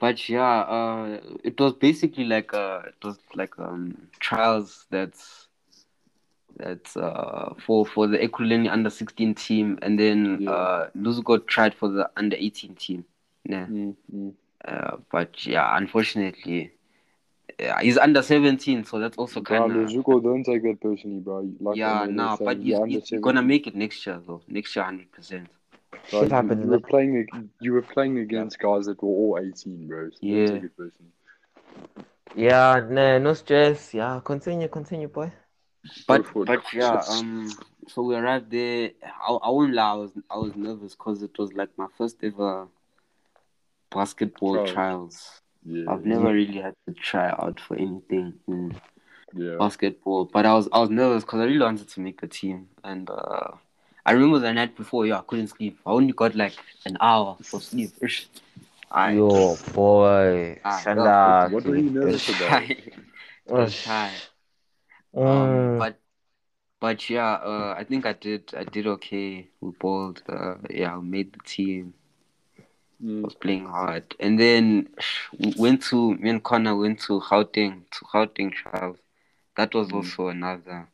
but yeah, uh, it was basically like uh, it was like um trials that's that's uh for for the Ekurhuleni under sixteen team, and then yeah. uh tried for the under eighteen team. Yeah. Mm-hmm. Uh, but yeah, unfortunately, yeah, he's under 17, so that's also kind of. Zuko, don't take that personally, bro. Like yeah, no, nah, but he's, he's gonna make it next year, though. Next year, 100%. Like, happened. You, you were playing. You were playing against guys that were all eighteen, bro. So yeah. Yeah. No. No stress. Yeah. Continue. Continue, boy. But so but yeah. Um. So we arrived there. I, I won't lie. I was I was nervous because it was like my first ever basketball trials. trials. Yeah, I've never yeah. really had to try out for anything in yeah. basketball, but I was I was nervous because I really wanted to make the team, and uh, I remember the night before, yeah, I couldn't sleep. I only got like an hour for sleep. Ish. I Yo, boy. Ah, Shanda. What were you nervous about? I was shy. Um, Mm. but but yeah, uh, I think I did I did okay. We bowled. Uh, yeah, we made the team. Mm. was playing hard, and then we went to me and Connor went to Gauteng to Gauteng trials. That was Mm. also another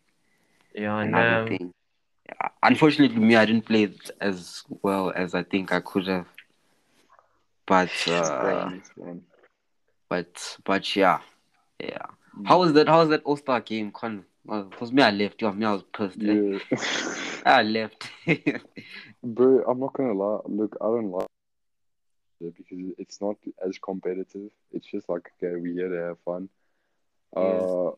Yeah, another no. thing. Unfortunately, me I didn't play it as well as I think I could have. But uh, but but yeah, yeah. Mm. How was that? How was that All Star game? Because me I left. Yeah, me I was pissed. Yeah. *laughs* I left. *laughs* Bro, I'm not gonna lie. Look, I don't like it because it's not as competitive. It's just like, okay, we're here to have fun. Uh,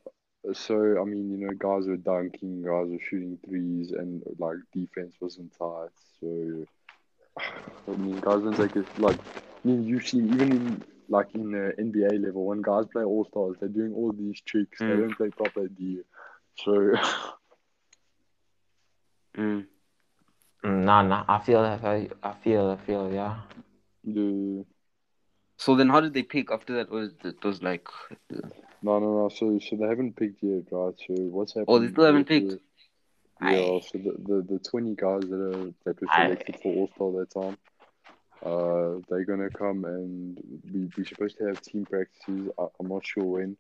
so I mean, you know, guys were dunking, guys were shooting threes, and like defense wasn't tight. So *sighs* I mean, guys don't take it like. I mean, you've seen even in like in the NBA level when guys play All Stars, they're doing all these tricks. They Mm. don't play proper D. So Mm. Nah, nah. I feel that. I, I feel. I feel. Yeah. *laughs* the So then, how did they pick after that? Was it was like, No, no, no. So, so they haven't picked yet, right? So what's happening? oh, they still haven't picked. the- Yeah. So the, the, the twenty guys that are that were selected for All Star that time, uh, they're gonna come and we we're supposed to have team practices. I, I'm not sure when,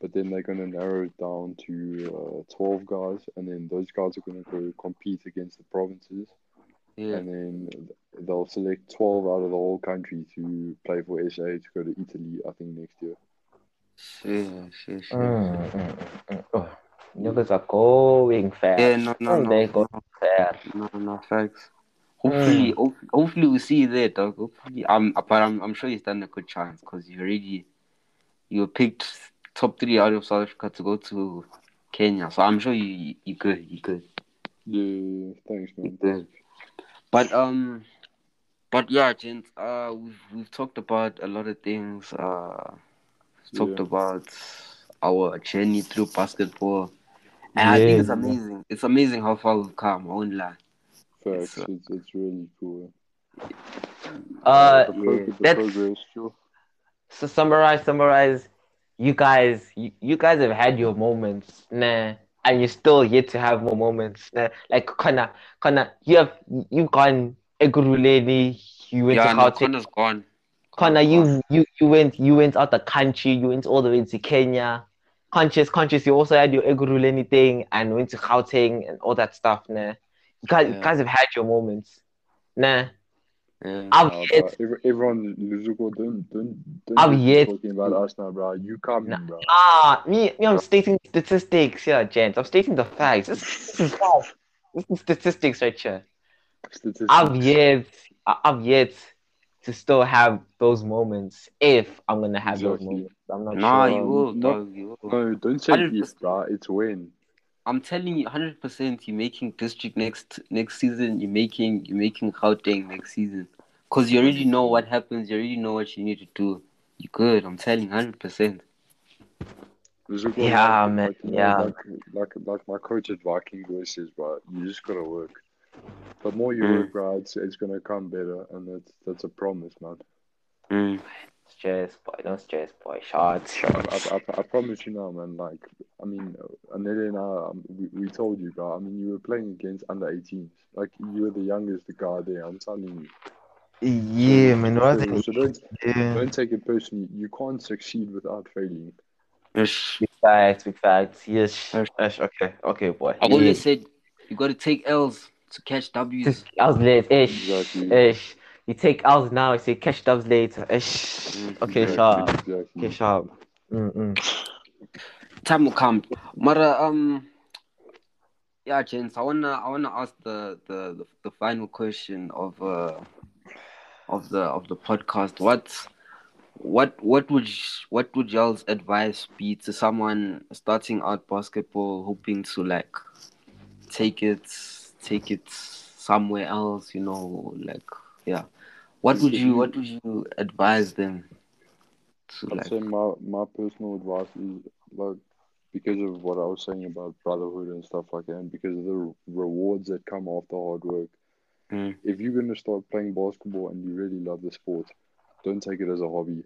but then they're gonna narrow it down to uh, twelve guys, and then those guys are gonna go compete against the provinces, Yeah. and then they'll select twelve out of the whole country to play for SA to go to Italy. I think next year. Sure, sure, sure. Mm, mm, mm, mm. Oh, niggas are going fast. Yeah, no, no, no, They go no, fast. no, no, facts. Hopefully, Mm. hope, hopefully we see you there, dog. Hopefully, um, but I'm, I'm sure you stand a good chance because you already, you were picked top three out of South Africa to go to Kenya. So I'm sure you, you good, you good, Yeah, thanks, you man. good. But um, but yeah, gents. Uh, we've we've talked about a lot of things. Uh, talked Yeah. about our journey through basketball, and I think it's Yeah. amazing. It's amazing how far we've come. I won't lie. Facts. It's, uh, It's, it's really cool. Uh, the, pro- yeah. the That's- progress, sure. So summarize, summarize. You guys, you, you guys have had your moments, nah, and you're still yet to have more moments. Nah. Like Connor, Connor, you have you've gone Ekurhuleni, you went yeah, to Gauteng. Connor's gone. Connor, you you you went you went out of the country, you went all the way to Kenya. Conscious, conscious, you also had your Ekurhuleni thing and went to Gauteng and all that stuff, nah. You guys, you guys have had your moments. Nah. Gone. Yeah. I've yet bro. Everyone, Luzuko, don't, don't, don't I've just yet- talking about us now, bro. You coming, Nah. bro. Ah, me, me, I'm stating statistics here, gents. I'm stating the facts. This, this is *laughs* facts. This is statistics right here. Statistics. I've yet, I- I've yet to still have those moments. If I'm gonna have those moments, I'm not Nah, sure. you will, No. dog. You will. No, don't say 100%. if, bro. It's when. I'm telling you, hundred percent. You're making district next next season. You're making you're making Gauteng next season. Cause you already know what happens. You already know what you need to do. You good. I'm telling hundred percent. Yeah, like, man, Like, yeah. Like, like, like my coach at Viking always says, bro. You just gotta work. The more you Mm. work, bro, it's, it's gonna come better, and that's that's a promise, man. Mm. Stress, boy. Don't stress, boy. Shots, I, shots. I, I, I promise you now, man. Like, I mean, Anele and I, um, we, we told you, bro. I mean, you were playing against under 18s. Like, you were the youngest guy there. I'm telling you. Yeah, man. What So, so don't yeah. don't take it personally. You can't succeed without failing. Yes. Big facts, big facts. Yes. Yes. yes. Okay, okay, boy. I Yeah. always said you got to take L's to catch W's. I was late. Ish. Exactly. Ish. You take L's now, you say catch dubs later. Ish. Mm, Okay, exactly, sharp. Exactly. Okay, sharp. Mm-mm. Time will come. Mara, um, yeah, gents. I wanna I wanna ask the the the, the final question of uh of the of the podcast. What what what would y- what would y'all's advice be to someone starting out basketball, hoping to like take it take it somewhere else? You know, like yeah. What would you what would you advise them to I'd like? say my my personal advice is like because of what I was saying about brotherhood and stuff like that, and because of the rewards that come after hard work. Mm. If you're gonna start playing basketball and you really love the sport, don't take it as a hobby.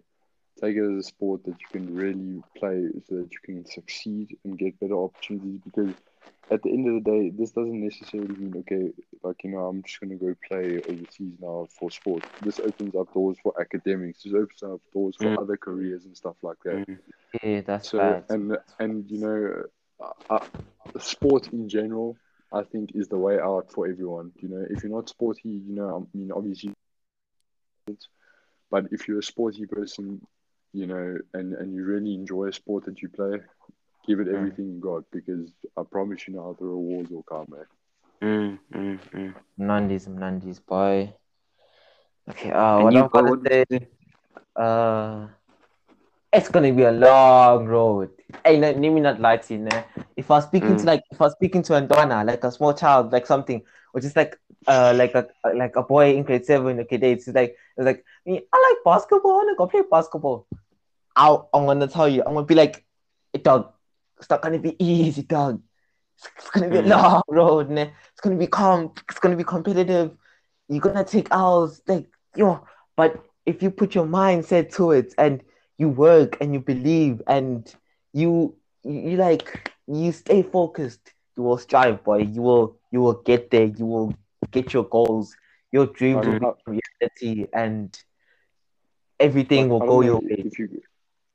Take it as a sport that you can really play so that you can succeed and get better opportunities. Because at the end of the day, this doesn't necessarily mean okay, like you know, I'm just gonna go play overseas now for sport. This opens up doors for academics. This opens up doors for Mm. other careers and stuff like that. Mm. Yeah, that's So bad. and and you know, uh, uh, sport in general, I think is the way out for everyone. You know, if you're not sporty, you know, I mean, obviously, but if you're a sporty person, you know, and and you really enjoy a sport that you play, give it Mm. everything you got because I promise you now the rewards will come, man. Mm, mm, mm. Mnandis, Mnandis, boy. Okay, uh, And what I'm gonna what say, uh, it's gonna be a long road. Hey, let let me not lie to you, né? If I was speaking to Mm. like, if I was speaking to Andona, like a small child, like something, or just like, uh, like a like a boy in grade seven, okay, it's like, it's like, me, I like basketball, I wanna go play basketball. I'll, I'm gonna tell you, I'm gonna be like, hey, dog, it's not gonna be easy, dog. It's, it's gonna be a Mm. long road, né? It's gonna be calm, it's gonna be competitive. You're gonna take hours, like yo. But if you put your mindset to it and you work and you believe and you you, you like you stay focused, you will strive, boy. You will you will get there. You will get your goals. Your dreams will become reality, and everything will go your way. if you,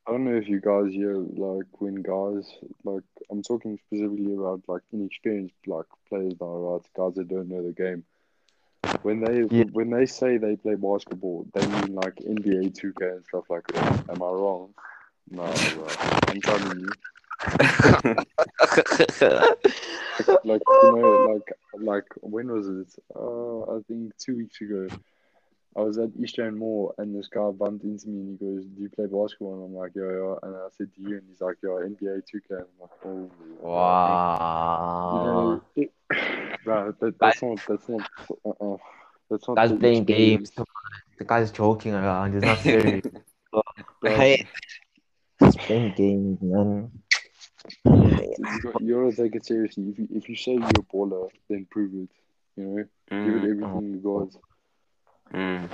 I don't know if you guys hear like when guys like I'm talking specifically about like inexperienced like players now, right? Guys that don't know the game. When they Yeah. when they say they play basketball, they mean like NBA 2K and stuff like that. Am I wrong? No, bro. I'm telling you. *laughs* Like you know, like like when was it? Uh, I think two weeks ago. I was at Eastern Mall and this guy bumped into me and he goes, "Do you play basketball?" And I'm like, "Yeah, yeah." And I said, "Do you?" And he's like, "Yeah, NBA 2K." And I'm like, "Oh, You wow. know, *laughs* bro, that, that's not that's not uh-uh. That's not Guys playing games. The guy's joking around. He's not serious. *laughs* Hey, playing games, man. You got you gotta take it seriously. If you if you say you're a baller, then prove it. You know, give it Mm, everything you got. Mm.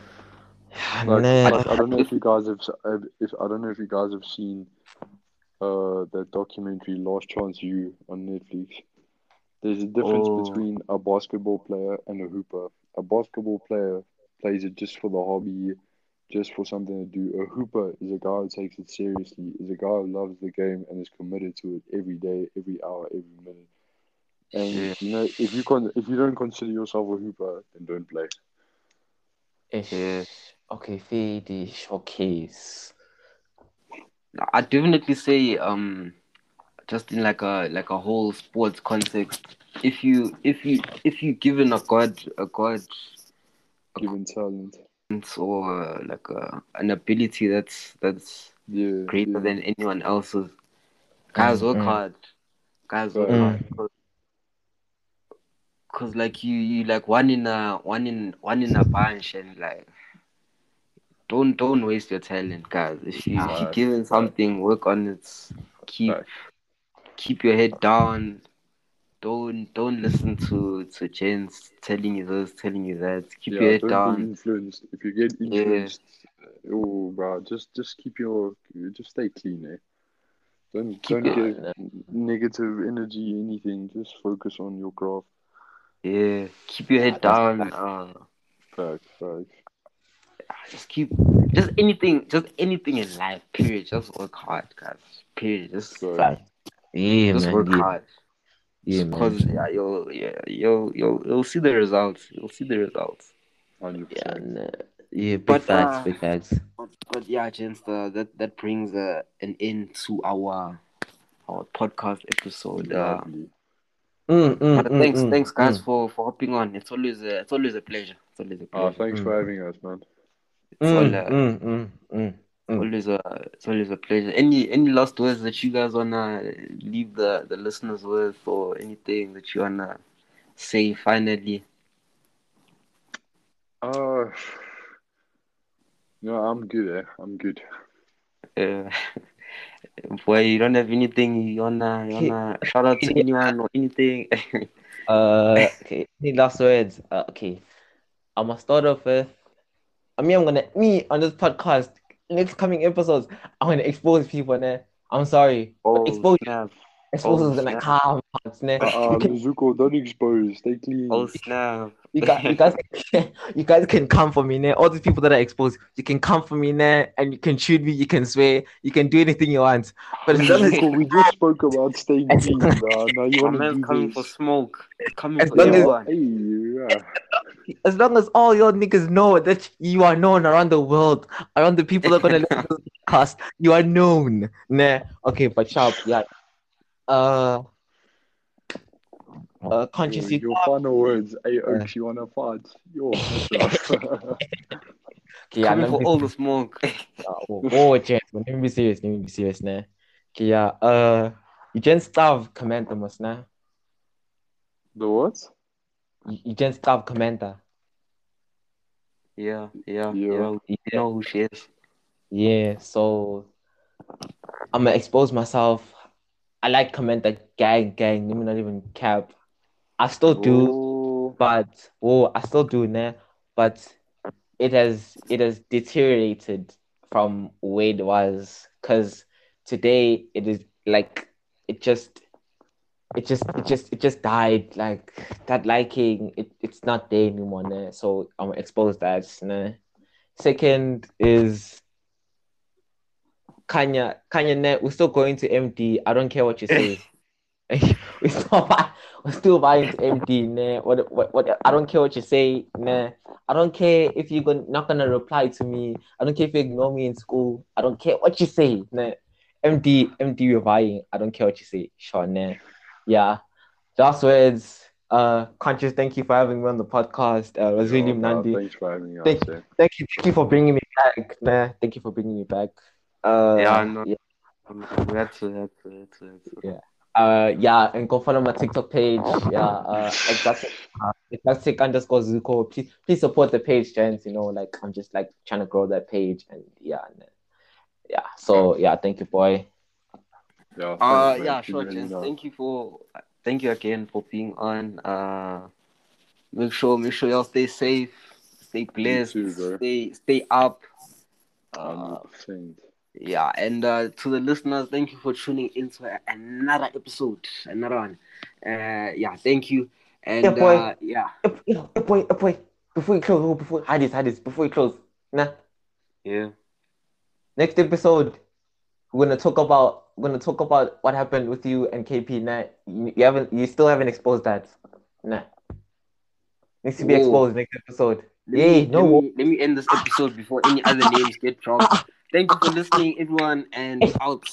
Like, Nah. like I don't know if you *laughs* guys have s- if I don't know if you guys have seen uh that documentary Last Chance You on Netflix. There's a difference Oh. between a basketball player and a hooper. A basketball player plays it just for the hobby, just for something to do. A hooper is a guy who takes it seriously, is a guy who loves the game and is committed to it every day, every hour, every minute. And Yeah. you know, if you con if you don't consider yourself a hooper, then don't play. Ish. Yeah. Okay, Fade showcase. I definitely say um just in like a like a whole sports context if you if you if you given a god a god Given talent, or uh, like a, an ability that's that's yeah, greater yeah. than anyone else's guys Mm, work mm. hard guys work Mm. hard because like you you like one in a one in one in a bunch and like don't don't waste your talent guys if you if you Right, given something work on it keep keep your head down. Don't don't listen to to gents telling you this, telling you that. Keep your Yeah, head don't be down. influenced. If you get Yeah. influenced, uh, oh, bro, just just keep your just stay clean, eh? Don't Keep don't it- get negative energy, anything. Just focus on your craft. Yeah, keep your head down. Uh, Facts, facts. just keep just anything, just anything in life. Period. Just work hard, guys. Period. Just So, Fact. Yeah, just man. work yeah, hard. yeah, man. Because yeah, you'll yeah you'll you'll you'll see the results. You'll see the results. hundred Yeah, percent. nah. yeah, big But, facts, uh, big facts. But, but yeah, gents, uh, that that brings uh, an end to our our podcast episode. Uh, Lovely. Mm, mm, But mm, thanks, mm, thanks guys mm. for for hopping on. It's always a, it's always a pleasure. It's always a Ah, pleasure. thanks Mm. for having us, man. it's all, uh, it's always a it's always a pleasure. Any any last words that you guys wanna leave the the listeners with, or anything that you wanna say finally? Uh, *sighs* No, I'm good. Eh? I'm good. Uh, *laughs* boy, you don't have anything you wanna you wanna *laughs* shout out to anyone or anything. *laughs* Uh, okay. Any last words? Uh, okay. I'm gonna start off with. I mean, I'm gonna me on this podcast. Next coming episodes, I'm gonna expose people. Ne? I'm sorry. oh, Expose- snap! Expose Oh, is gonna snap. come. out, Ne? Uh, Mizuko, don't expose. Stay clean. Oh snap! You guys, you guys, *laughs* you guys can come for me, ne? All these people that are exposed, you can come for me, ne? And you can shoot me, you can swear, you can do anything you want. But as long as, Mizuko, we just spoke about staying As clean, long- bro. Now you My want to man's do coming this. for smoke. He's coming As for long as- Hey, yeah. as long as all your niggas know that you are known around the world, around the people that are gonna listen to this *laughs* podcast, you are known, ne? Okay, but sharp, yeah. Uh, uh, conscious, Your, you your final words. Hey, Oaks, you want to fight? Yo. *laughs* *laughs* Okay, yeah, coming for all the smoke. Uh, oh, oh, gents, let me be serious. Let me be serious, ne? Okay, yeah. Uh, you gents stav commenter, must ne? the what? You you gents stav commenter. yeah, yeah, Yeah. yeah. You know who she is. Yeah. So I'm gonna expose myself. I like comment that gang, gang. Let me not even cap. I still do, Oh, but oh, I still do, ne? But it has it has deteriorated from where it was, cause today it is like it just it just it just it just died like that liking it, it's not there anymore so i'm exposed to that né? second is kanya kanya né? we're still going to md i don't care what you say *laughs* *laughs* we still buy, we're still buying to md né? what, what what i don't care what you say né? i don't care if you're gonna, not gonna reply to me i don't care if you ignore me in school i don't care what you say né? md md we're buying i don't care what you say sure né? yeah. Last words. Uh, conscious. Thank you for having me on the podcast. Uh, it was really yo, bro, Nandi. Thanks for having us. Thank-. Thank you. Thank you for bringing me back. Nah, thank you for bringing me back. Uh. Uh, yeah, and go follow my TikTok page. Yeah, uh, exotic, uh, exotic underscore Zuko. Please, please support the page, gents. You know, like I'm just like trying to grow that page, and yeah, and, yeah. So yeah, thank you, boy. Yeah, Uh, yeah, sure, really Jens. know. Thank you for, thank you again for being on. Uh, make sure, make sure y'all stay safe, stay blessed, too, stay, stay up. Uh, 100%. Yeah, and uh, to the listeners, thank you for tuning into a- another episode, another one. Uh, yeah, thank you, and Yeah, boy. uh, yeah, eh, boy, boy. Before you close, before hide this, hide this. Before you close, nah. yeah. Next episode, we're gonna talk about we're gonna talk about what happened with you and KP. Nah, you, you haven't you still haven't exposed that. Nah. Needs to be Whoa. exposed next episode. Let Yay, me, no. let me, let me end this episode before any other names get dropped. Thank you for listening, everyone, and out.